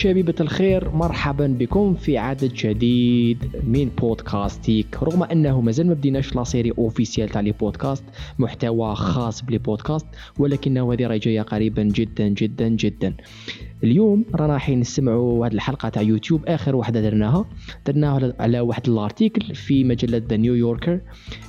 شبيبة الخير مرحبا بكم في عدد جديد من بودكاستيك. رغم أنه مازال ما بديناش la série officielle تاع les podcasts محتوى خاص ب les podcasts ولكنه هذه راهي جاية قريبا جدا جدا جدا. اليوم رانا رايحين نسمعوا هذه الحلقة تاع يوتيوب آخر واحدة درناها. درناها على واحد ال article في مجلة The New Yorker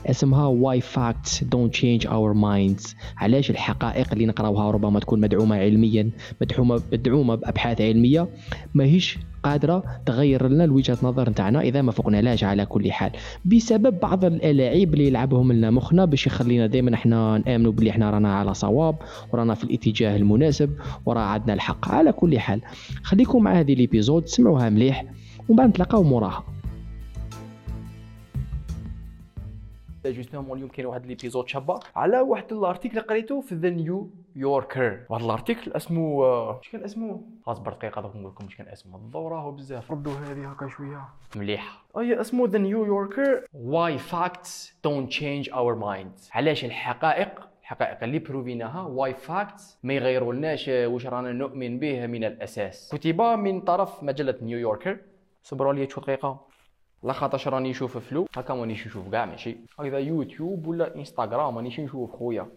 اسمها why facts don't change our minds علاش الحقائق اللي نقراوها ربما تكون مدعومة علميا مدعومه مدعومة بأبحاث علمية. ماهيش قادرة تغير لنا الوجهة نظر نتاعنا إذا ما فقنالاش على كل حال. بسبب بعض الألاعيب اللي يلعبهم لنا مخنا باش يخلينا دائما إحنا نآمنوا بلي إحنا رانا على صواب ورانا في الاتجاه المناسب وراه عندنا الحق. على كل حال خليكم مع هذه ال épisode سمعوها مليح ومن بعد نتلاقاو موراها. justement اليوم كاين واحد l'épisode شابة على واحد ال article قريته في The New Yorker واحد ال article اسمه اش كان اسمه؟ اصبر دقيقة دوك نقول لكم اش كان اسمه. الضوره بزاف. ردوا هذه هكا شوية. مليحه أي اسمه The New Yorker why facts don't change our minds علاش الحقائق الحقائق اللي بروفيناها why facts ما يغيرولناش واش رانا نؤمن به من الأساس. كتب من طرف مجلة نيويوركر صبروا لي شو دقيقة. لاخاطرش راني نشوف flou هكا مانيش نشوف كاع ماشي اذا يوتيوب ولا انستغرام مانيش نشوف خويا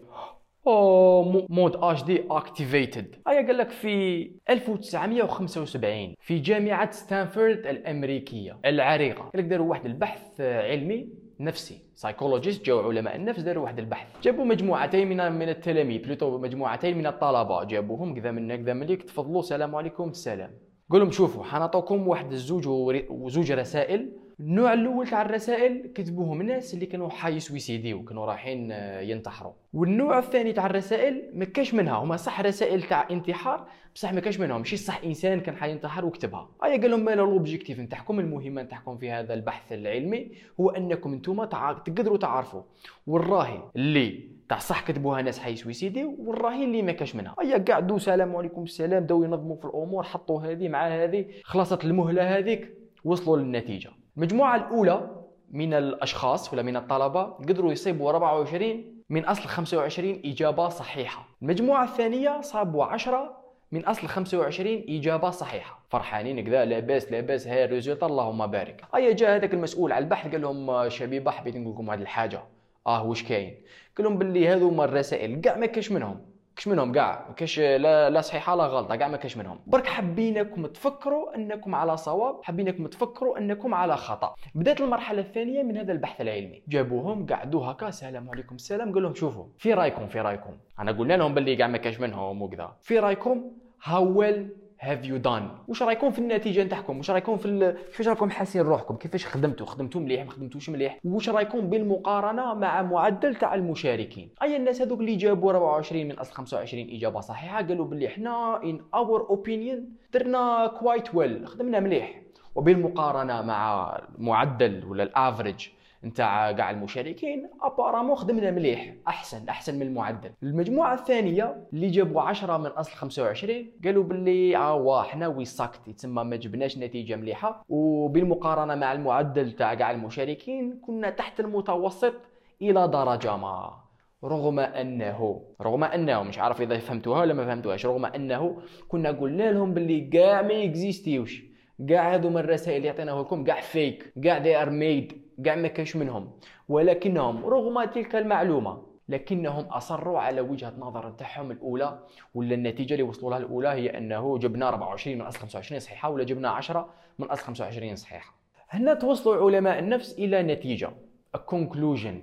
اوه مود اش دي اكتيفيتد ايا قال لك في 1975 في جامعه ستانفورد الامريكيه العريقه قال لك داروا واحد البحث علمي نفسي سايكولوجيست جاو علماء النفس داروا واحد البحث جابوا مجموعتين من من التلاميذ بلوتو مجموعتين من الطلبه جابوهم كذا من كذا مليك تفضلوا السلام عليكم السلام قول لهم شوفوا حنعطوكم واحد الزوج وزوج رسائل النوع الأول تاع الرسائل كتبوهم الناس اللي كانوا حي سويسيديو كانوا رايحين ينتحروا. والنوع الثاني تاع الرسائل ما كاش منها. هما صح رسائل تاع انتحار بصح ما كاش منهم. ماشي صح إنسان كان حي ينتحر وكتبها. ايا قال لهم مالا l'objectif نتاعكم المهمه نتاعكم في هذا البحث العلمي هو أنكم أنتم تقدروا تعرفوا. والراهي اللي تاع صح كتبوها ناس حيسويسيدي والراهي اللي ما كاش منها. ايا قعدوا سلام عليكم السلام بداو ينظموا في الأمور حطوا هذه مع هذه خلصت المهلة هذيك وصلوا للنتيجة. المجموعة الأولى من الأشخاص ولا من الطلبة قدروا يصيبوا 24 من أصل 25 إجابة صحيحة. المجموعة الثانية صابوا 10 من أصل 25 إجابة صحيحة. فرحانين كذا لاباس لاباس هاي ال result اللهم بارك. أيا جاء هذاك المسؤول على البحث قال لهم شبيبة حبيت نقول لكم هذه الحاجة. آه واش كاين؟ قال لهم باللي هذو هما الرسائل كاع ما كاش منهم. كاش منهم كاع كاش لا لا صحيحة لا غلطة كاع ما كاش منهم. برك حبيناكم تفكروا أنكم على صواب حبيناكم تفكروا أنكم على خطأ. بدأت المرحلة الثانية من هذا البحث العلمي. جابوهم قعدوا هكا السلام عليكم السلام. قال لهم شوفوا في رأيكم في رأيكم. أنا قلنا لهم باللي كاع ما كاش منهم وكذا. في رأيكم how well have you done واش رايكم في النتيجة نتاعكم واش رايكم في. كيفاش راكم حاسين روحكم؟ كيفاش خدمتوا؟ خدمتوا مليح ما خدمتوش مليح؟ واش رايكم بالمقارنة مع معدل تاع المشاركين؟ أي الناس هذوك اللي جابوا 24 من أصل 25 إجابة صحيحة قالوا باللي حنا in our opinion درنا quite well خدمنا مليح. وبالمقارنة مع معدل ولا ال average نتاع كاع المشاركين apparemment خدمنا مليح أحسن أحسن من المعدل. المجموعة الثانية اللي جابوا 10 من أصل 25 قالوا باللي آه حنا we sucked تسمى ما جبناش نتيجة مليحة. وبالمقارنة مع المعدل تاع كاع المشاركين كنا تحت المتوسط إلى درجة ما. رغم أنه رغم أنه مش عارف إذا فهمتوها ولا ما فهمتوهاش رغم أنه كنا قلنا لهم باللي كاع ما اكزيستيوش كاع هذو من الرسائل اللي عطيناه لكم كاع fake كاع they are made كاع ما كاش منهم. ولكنهم رغم تلك المعلومة لكنهم أصروا على وجهة نظر تاعهم الأولى ولا النتيجة اللي وصلوا لها الأولى هي أنه جبنا 24 من أصل 25 صحيحة ولا جبنا 10 من أصل 25 صحيحة. هنا توصلوا علماء النفس إلى نتيجة conclusion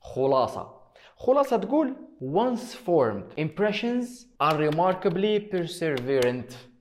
خلاصة. خلاصة تقول once formed impressions are remarkably perseverant.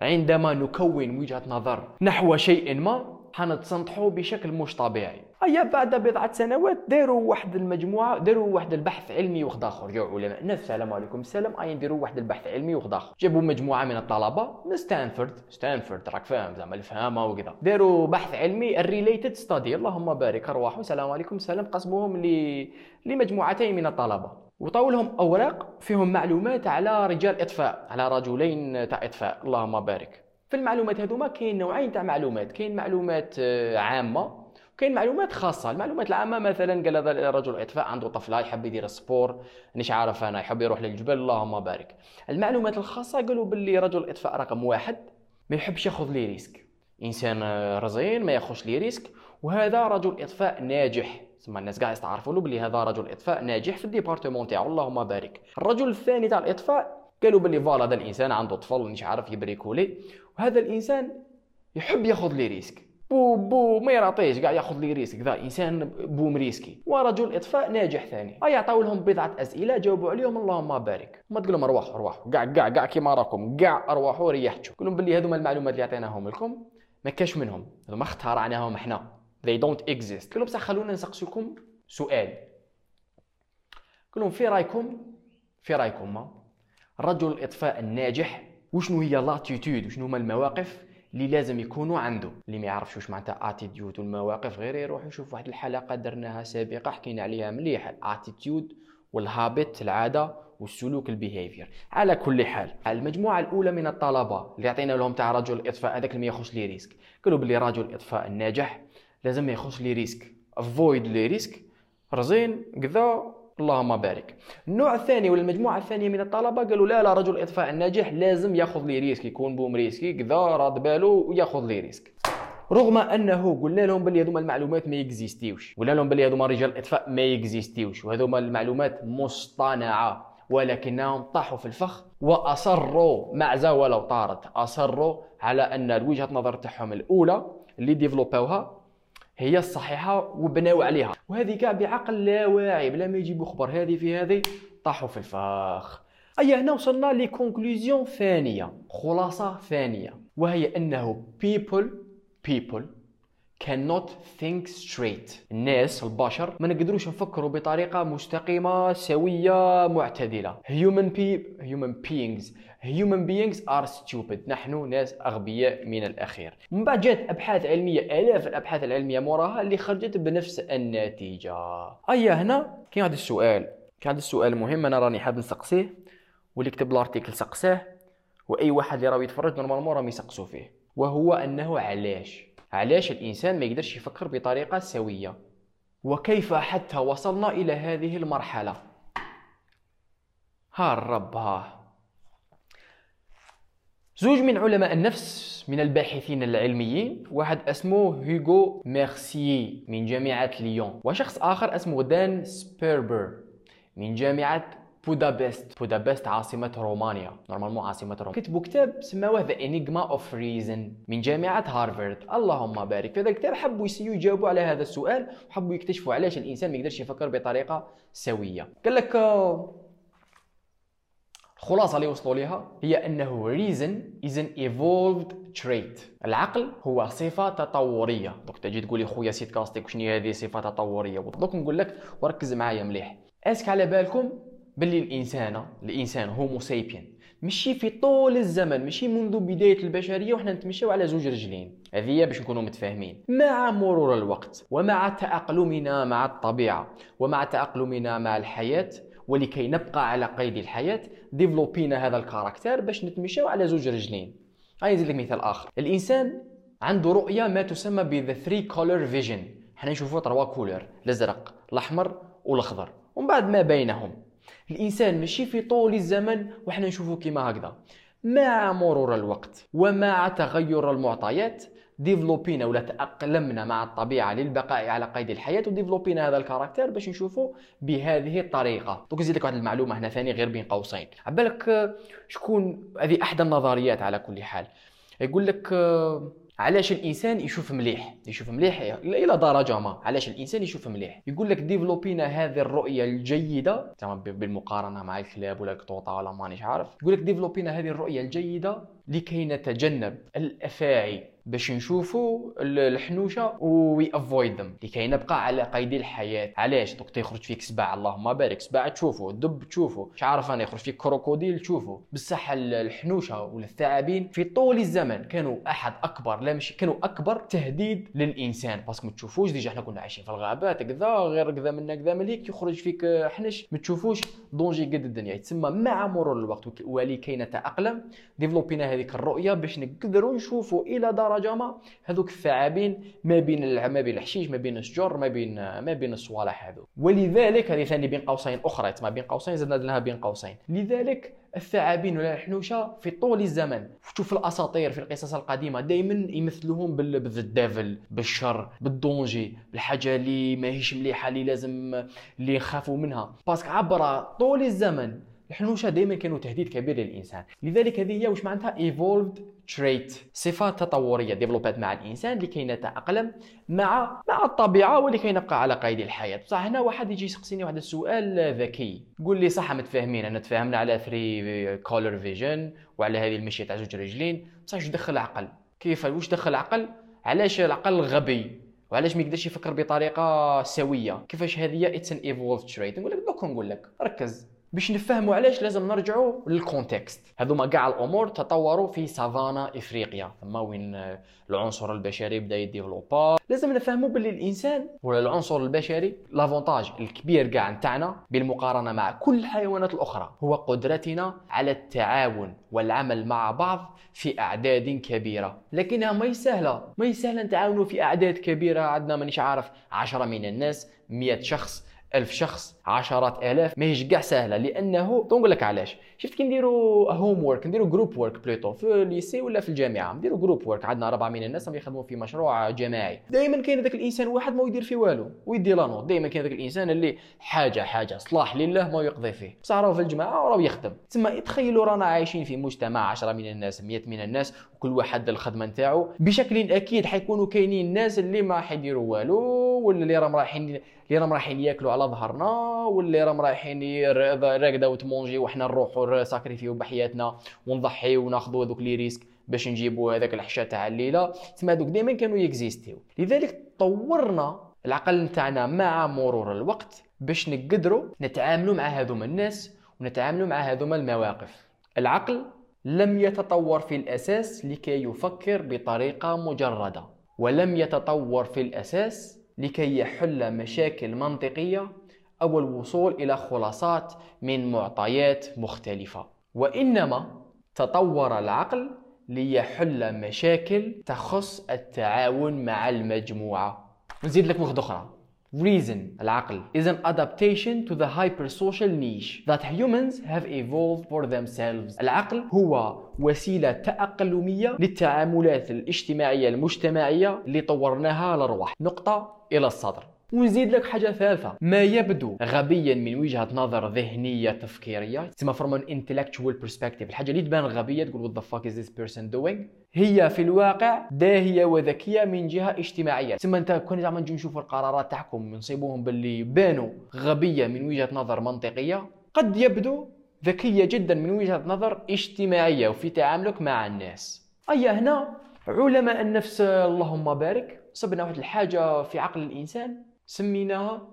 عندما نكون وجهة نظر نحو شيء ما حنتسطحوا بشكل مش طبيعي. أيا بعد بضعة سنوات داروا واحد المجموعة داروا واحد البحث علمي واحد آخر. جاو علماء. نفس السلام عليكم. السلام. اي نديروا واحد البحث علمي واحد آخر. جابوا مجموعة من الطلبة من ستانفورد. ستانفورد راك فاهم زعما الفهامة وكذا. داروا بحث علمي ال related study اللهم بارك ارواحوا السلام عليكم. السلام. قسموهم ل... لمجموعتين من الطلبة. وطاو لهم أوراق فيهم معلومات على رجال إطفاء على رجلين تاع إطفاء. اللهم بارك. في المعلومات هذوما كاين نوعين تاع معلومات. كاين معلومات عامة كاين معلومات خاصة. المعلومات العامة مثلا قال هذا رجل إطفاء عنده طفلة يحب يدير السبور مانيش عارف أنا يحب يروح للجبل. اللهم بارك. المعلومات الخاصة قالوا باللي رجل الاطفاء رقم واحد ما يحبش يأخذ les risques. إنسان آه، رزين ما يأخذش les risques. وهذا رجل إطفاء ناجح. ثم الناس قاع يستعرفوا له بلي هذا رجل إطفاء ناجح في ال département تاعو اللهم بارك. الرجل الثاني تاع الإطفاء قالوا بلي voilà هذا الإنسان عنده طفل مش عارف يبريكولي وهذا الإنسان يحب ياخذ les risques. بو بو ما يراطيش قاع ياخذ les risques. ذا إنسان بو مريسكي ورجل إطفاء ناجح ثاني. أي يعطيو لهم بضعة أسئلة جاوبوا عليهم اللهم بارك. ما تقول لهم ارواحوا ارواحوا قاع قاع قاع كيما راكم. قاع ارواحوا ريحتوا قول لهم بلي هذوما المعلومات اللي عطيناهم لكم ما كاش منهم. هذوما اخترعناهم إحنا they don't exist. قول لهم بصح خلونا نسقسيكم سؤال. قول لهم في رأيكم؟ في رأيكم ما. رجل الإطفاء الناجح وشنو هي l'attitude وشنو هما المواقف اللي لازم يكونوا عنده؟ اللي ما يعرفش واش معناتها attitude والمواقف غير يروح يشوف واحد الحلقة درناها سابقة حكينا عليها مليح. ال attitude وال habit العادة والسلوك ال behavior على كل حال المجموعة الأولى من الطلبة اللي عطينا لهم تاع رجل الإطفاء هذاك اللي ما ياخذش les risques. قالوا بلي رجل الإطفاء الناجح لازم ما ياخذش les risques. avoid les risques. رزين كذا اللهم بارك. النوع الثاني ولا المجموعه الثانية من الطلبة قالوا لا لا رجل الاطفاء الناجح لازم ياخذ les risques. يكون بوم ريسكي كذا راد بالو وياخذ les risques. رغم أنه قلنا لهم بلي هذوما المعلومات ما يكزيستيوش. قلنا لهم بلي هذوما رجال الاطفاء ما يكزيستيوش. وهذوما المعلومات مصطنعة. ولكنهم طاحوا في الفخ وأصروا معزه ولو طارت أصروا على أن وجهة نظر تاعهم الأولى اللي ديفلوباوها هي الصحيحة وبناو عليها. وهذه كاع بعقل لا واعي بلا ما يجيبوا خبر. هذه في هذه طاحوا في الفخ أي هنا وصلنا ل conclusion ثانية خلاصة ثانية وهي أنه people people cannot think straight. الناس البشر ما نقدروش نفكروا بطريقة مستقيمة سوية معتدلة. Human, be human beings human beings are stupid. نحن ناس أغبياء من الأخير. من بعد جات أبحاث علمية آلاف الأبحاث العلمية موراها اللي خرجت بنفس النتيجة. أيا هنا كاين هذا السؤال. كاين هذا السؤال مهم أنا راني حاب نسقسيه واللي كتب الأرتيكل سقساه وأي واحد اللي راه يتفرج نورمالمون راهم يسقسوا فيه. وهو أنه علاش؟ علاش الإنسان ما يقدرش يفكر بطريقة سوية؟ وكيف حتى وصلنا إلى هذه المرحلة؟ ها الرب ها زوج من علماء النفس من الباحثين العلميين واحد اسمه هيغو ميرسيي من جامعة ليون وشخص آخر اسمه دان سبيربر من جامعة بودابست. بودابست عاصمة رومانيا. normalement عاصمة رومانيا. كتبوا كتاب سماوه The Enigma of Reason من جامعة هارفارد. اللهم بارك في هذا الكتاب حبوا يسيو يجاوبوا على هذا السؤال وحبوا يكتشفوا علاش الإنسان ما يقدرش يفكر بطريقة سوية. قال لك الخلاصة اللي وصلوا لها هي أنه reason is an evolved trait. العقل هو صفة تطورية. دوك تجي تقول لي خويا سيت كاستيك وشنو هذه صفة تطورية؟ دوك نقول لك وركز معايا مليح. est-ce que على بالكم باللي الانسان الإنسان homo sapiens مشي في طول الزمن مشي منذ بداية البشرية وحنا نتمشاو على زوج رجلين. هذه باش نكونوا متفاهمين. مع مرور الوقت ومع تأقلمنا مع الطبيعة ومع تأقلمنا مع الحياة ولكي نبقى على قيد الحياة ديفلوبينا هذا ال caractère باش نتمشاو على زوج رجلين. هاي نزيد لك مثال آخر. الإنسان عنده رؤية ما تسمى ب the three color vision. حنا نشوفوا trois couleurs الأزرق الأحمر والأخضر. ومن بعد ما بينهم. الإنسان ماشي في طول الزمن وحنا نشوفه كيما هكذا. مع مرور الوقت ومع تغير المعطيات ديفلوبينا ولا تأقلمنا مع الطبيعة للبقاء على قيد الحياة وديفلوبينا هذا ال caractère باش نشوفه بهذه الطريقة. دوك نزيد لك واحد المعلومة هنا ثاني غير بين قوسين. عبالك شكون هذه أحد النظريات على كل حال؟ يقول لك علاش الإنسان يشوف مليح؟ يشوف مليح إلى درجة ما. علاش الإنسان يشوف مليح؟ يقول لك ديفلوبينا هذه الرؤية الجيدة تمام بالمقارنة مع الكلاب ولا القطوطة ولا مانيش عارف. يقول لك ديفلوبينا هذه الرؤية الجيدة لكي نتجنب الأفاعي. باش نشوفوا الحنوشة we avoid them لكي نبقى على قيد الحياة. علاش؟ دوك تيخرج فيك سباع اللهم بارك. سباع تشوفه دب تشوفه مش عارف أنا يخرج فيك crocodile تشوفه بصح الحنوشة ولا الثعابين في طول الزمن كانوا أحد أكبر لا مش كانوا أكبر تهديد للإنسان. parce que ما تشوفوش. déjà إحنا كنا عايشين في الغابات كذا غير كذا منا كذا مليك يخرج فيك حنش. ما تشوفوش. danger قد الدنيا. يتسمى مع مرور الوقت. ولكي نتأقلم ديفلوبينا هذيك الرؤية باش نقدروا نشوفوا إلى درجة المراجمه هذوك الثعابين ما بين ما بين الحشيش ما بين الشجر ما بين ما بين الصوالح هذو. ولذلك هذه ثاني بين قوسين أخرى تسمى بين قوسين زدنا لها بين قوسين. لذلك الثعابين ولا الحنوشة في طول الزمن تشوف الأساطير في القصص القديمة دائما يمثلوهم بال بال devil بالشر بال danger بالحاجة اللي ماهيش مليحة اللي لازم اللي نخافوا منها. parce que عبر طول الزمن الحنوشه دائما كانوا تهديد كبير للإنسان. لذلك هذه هي واش معناتها evolved trait صفه تطورية ديفلوبات مع الإنسان لكي نتأقلم مع مع الطبيعة ولكي نبقى على قيد الحياة. بصح هنا واحد يجي يسقسيني واحد السؤال ذكي. يقول لي صح متفاهمين أنا تفاهمنا على 3 color vision وعلى هذه المشية تاع زوج رجلين. بصح واش دخل العقل كيف؟ واش دخل العقل علاش العقل غبي؟ وعلاش ما يقدرش يفكر بطريقة سوية؟ كيفاش هذه it's an evolved trait نقول لك دوك نقول لك ركز. باش نفهموا علاش لازم نرجعوا لل context. هذوما كاع الأمور تطوروا في سافانا إفريقيا. ثم وين آه، العنصر البشري بدأ يديفلوبا. لازم نفهموا باللي الإنسان ولا العنصر البشري l'avantage الكبير كاع نتاعنا بالمقارنة مع كل الحيوانات الأخرى. هو قدرتنا على التعاون والعمل مع بعض في أعداد كبيرة. لكنها ما سهلة. ما سهلة نتعاونوا في أعداد كبيرة. عندنا مانيش عارف 10 من الناس 100 شخص. ألف شخص عشرات آلاف. ماهيش كاع سهلة لأنه نقول لك علاش. شفت كي نديروا homework نديروا group work بليتو في ال lycée ولا في الجامعة؟ نديروا group work عندنا أربعة من الناس راهم يخدموا في مشروع جماعي. دائما كاين ذاك الإنسان واحد ما يدير في والو ويدي la note. دائما كاين ذاك الإنسان اللي حاجة حاجة صلاح لله ما يقضي فيه. بصح راهو في الجماعة وراه يخدم. تسمى تخيلوا رانا عايشين في مجتمع 10 من الناس 100 من الناس وكل واحد الخدمة نتاعو. بشكل أكيد حيكونوا كاينين الناس اللي ما حيديروا والو. ولا اللي راهم رايحين اللي راهم رايحين ياكلوا على ظهرنا واللي راهم رايحين راقدة وتمونجي وحنا نروحوا ساكريفيو بحياتنا ونضحي وناخذوا هذوك les risques باش نجيبوا هذاك الحشا تاع الليلة. تسمى هذوك دائما كانوا يكزيستيو. لذلك طورنا العقل نتاعنا مع مرور الوقت باش نقدروا نتعاملوا مع هذوما الناس ونتعاملوا مع هذوما المواقف. العقل لم يتطور في الأساس لكي يفكر بطريقة مجردة ولم يتطور في الأساس لكي يحل مشاكل منطقية أو الوصول إلى خلاصات من معطيات مختلفة. وإنما تطور العقل ليحل مشاكل تخص التعاون مع المجموعة. نزيد لك واحدة أخرى Reason. العقل. Is an adaptation to the hypersocial niche that humans have evolved for themselves. العقل هو وسيلة تأقلمية للتعاملات الاجتماعية المجتمعية اللي طورناها للرواح. نقطة إلى الصدر. ونزيد لك حاجة ثالثة. ما يبدو غبيا من وجهة نظر ذهنية تفكيرية تسمى from an intellectual perspective. الحاجة اللي تبان غبية تقول what the fuck is this person doing هي في الواقع داهية وذكية من جهة اجتماعية. تسمى أنت كون زعما نجي نشوفوا القرارات تاعكم نصيبوهم باللي بانوا غبية من وجهة نظر منطقية. قد يبدو ذكية جدا من وجهة نظر اجتماعية وفي تعاملك مع الناس. أي هنا علماء النفس اللهم بارك. صبنا واحد الحاجة في عقل الإنسان سميناها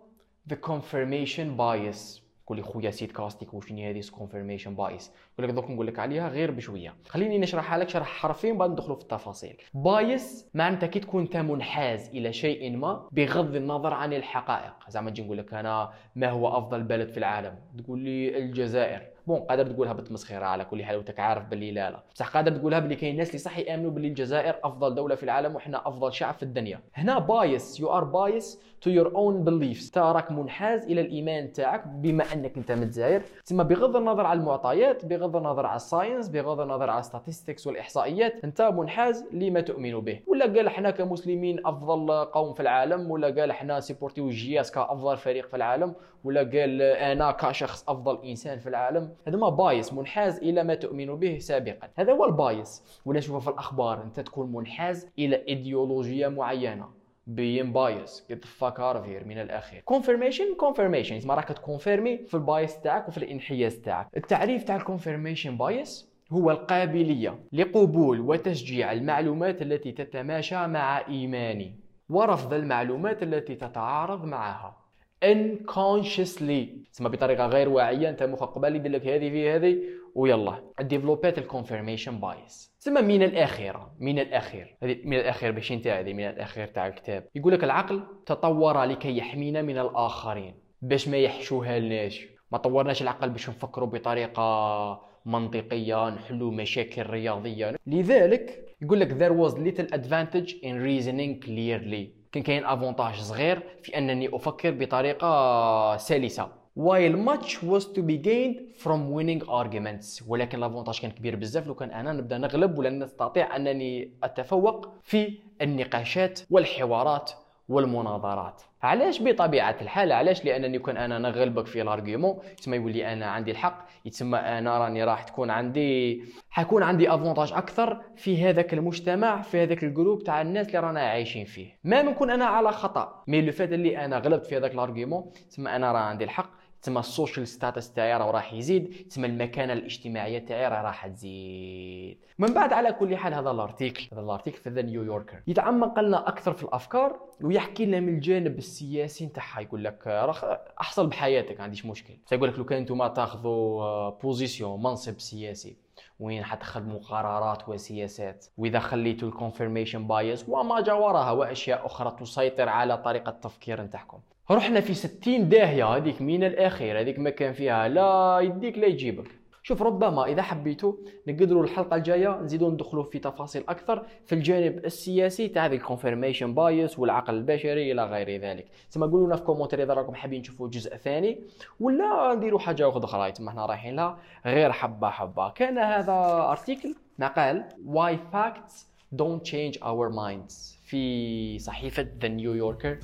the confirmation bias. قول لي خويا سيد كاستيك وشنو هذه confirmation bias يقول لك دوك نقول لك عليها غير بشوية. خليني نشرحها لك شرح حرفين بعد ندخلوا في التفاصيل. bias معناتها كي تكون انت منحاز إلى شيء ما بغض النظر عن الحقائق. زعما نجي نقول لك أنا ما هو أفضل بلد في العالم؟ تقول لي الجزائر. bon قادر تقولها بالتمسخيره على كل حال وتك عارف باللي لا لا. بصح قادر تقولها باللي كاين ناس اللي صح يأمنوا باللي الجزائر أفضل دولة في العالم وحنا أفضل شعب في الدنيا. هنا bias you are biased to your own beliefs تراك منحاز إلى الإيمان تاعك بما أنك أنت متزاير. تسمى بغض النظر على المعطيات بغض النظر على ال science بغض النظر على ال statistics والإحصائيات أنت منحاز لما تؤمن به. ولا قال إحنا كمسلمين أفضل قوم في العالم؟ ولا قال إحنا سيبورتيو JSK أفضل فريق في العالم؟ ولا قال أنا كشخص أفضل إنسان في العالم؟ هذا ما bias منحاز إلى ما تؤمن به سابقا. هذا هو ال bias ولا نشوفه في الأخبار أنت تكون منحاز إلى ايديولوجيه معينة. Being biased. Get the fuck out of here من الاخير confirmation confirmation. اسمها راك تكونفيرمي في ال bias تاعك وفي الانحياز تاعك. التعريف تاع ال confirmation bias هو القابلية لقبول وتشجيع المعلومات التي تتماشى مع إيماني. ورفض المعلومات التي تتعارض معها. Unconsciously. تسمى بطريقة غير واعية. أنت مخك قبل يدير لك هذه في هذه. ويلا ديفلوبات ال confirmation bias تسمى من الاخير من الأخير. هذه من الأخير باش نتاع هذه من الأخير تاع الكتاب. يقول لك العقل تطور لكي يحمينا من الآخرين باش ما يحشوها لناش ما طورناش العقل باش نفكروا بطريقة منطقية نحلوا مشاكل رياضية. لذلك يقول لك there was little advantage in reasoning clearly. كان كاين avantage صغير في أنني أفكر بطريقة سلسة. While much was to be gained from winning arguments. ولكن l'avantage كان كبير بزاف. لو كان أنا نبدأ نغلب ولا نستطيع أنني أتفوق في النقاشات والحوارات. والمناظرات. علاش بطبيعة الحال؟ علاش لأنني كون أنا نغلبك في ال argument تسمى يولي أنا عندي الحق. يتسمى أنا راني راح تكون عندي حيكون عندي avantage أكثر في هذاك المجتمع في هذاك ال group تاع الناس اللي رانا عايشين فيه. ما نكون أنا على خطأ mais لو فات اللي أنا غلبت في هذاك ال argument تسمى أنا راه عندي الحق. تسمى ال social status تاعي راه راح يزيد تسمى المكانة الاجتماعية تاعي راه راح تزيد. من بعد على كل حال هذا ال article هذا ال article في The New Yorker يتعمق لنا أكثر في الأفكار ويحكي لنا من الجانب السياسي نتاعها. يقول لك راه أحصل بحياتك ما عنديش مشكل. يقول لك لو كان أنتم تاخذوا position منصب سياسي. وين حتخدموا قرارات وسياسات. وإذا خليتوا ال confirmation bias وما جاورها وأشياء أخرى تسيطر على طريقة التفكير نتاعكم رحنا في 60 داهية هذيك من الأخير هذيك ما كان فيها لا يديك لا يجيبك. شوف ربما إذا حبيتوا نقدروا الحلقة الجاية نزيدوا ندخلوا في تفاصيل أكثر في الجانب السياسي تاع هذه ال confirmation bias والعقل البشري إلى غير ذلك. تما قولوا لنا في commentaires إذا راكم حابين تشوفوا جزء ثاني ولا نديروا حاجة أخرى تما إحنا رايحين لها غير حبة حبة. كان هذا article مقال why facts don't change our minds في صحيفة The New Yorker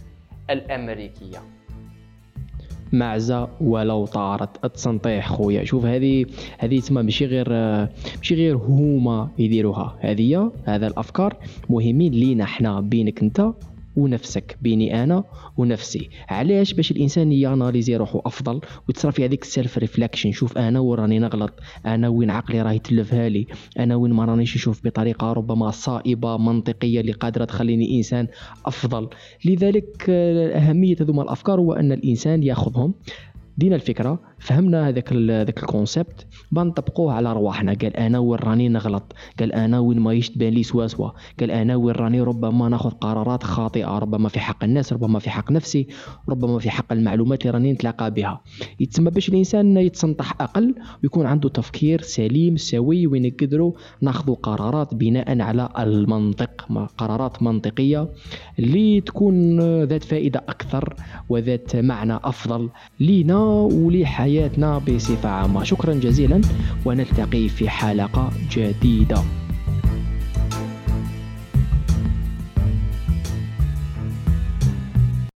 الأمريكية. معزة ولو طارت. التسنطيح خويا. شوف هذه هذه تسمى ماشي غير ماشي غير هما يديروها. هذه هذا الأفكار مهمين لينا حنا بينك أنت. ونفسك بيني أنا ونفسي. علاش؟ باش الإنسان ياناليزي روحو أفضل وتصرا في هذيك ال self reflection شوف أنا وين راني نغلط أنا وين عقلي راه يتلفها لي أنا وين ما رانيش نشوف بطريقة ربما صائبة منطقية اللي قادرة تخليني إنسان أفضل. لذلك آه، أهمية هذوما الأفكار هو أن الإنسان يأخذهم دينا الفكرة فهمنا هذاك هذاك ال concept بنطبقوه على رواحنا. قال أنا وين راني نغلط؟ قال أنا وين ما يشتبان لي سوا سوا. قال أنا وين راني ربما ناخذ قرارات خاطئة ربما في حق الناس ربما في حق نفسي ربما في حق المعلومات اللي راني نتلاقى بها. يتسمى باش الإنسان يتسنطح أقل ويكون عنده تفكير سليم سوي وين نقدروا ناخذ قرارات بناء على المنطق قرارات منطقية اللي تكون ذات فائدة أكثر وذات معنى أفضل لينا ولحياتنا حياتنا بصفة عامة. شكرا جزيلا ونلتقي في حلقة جديدة.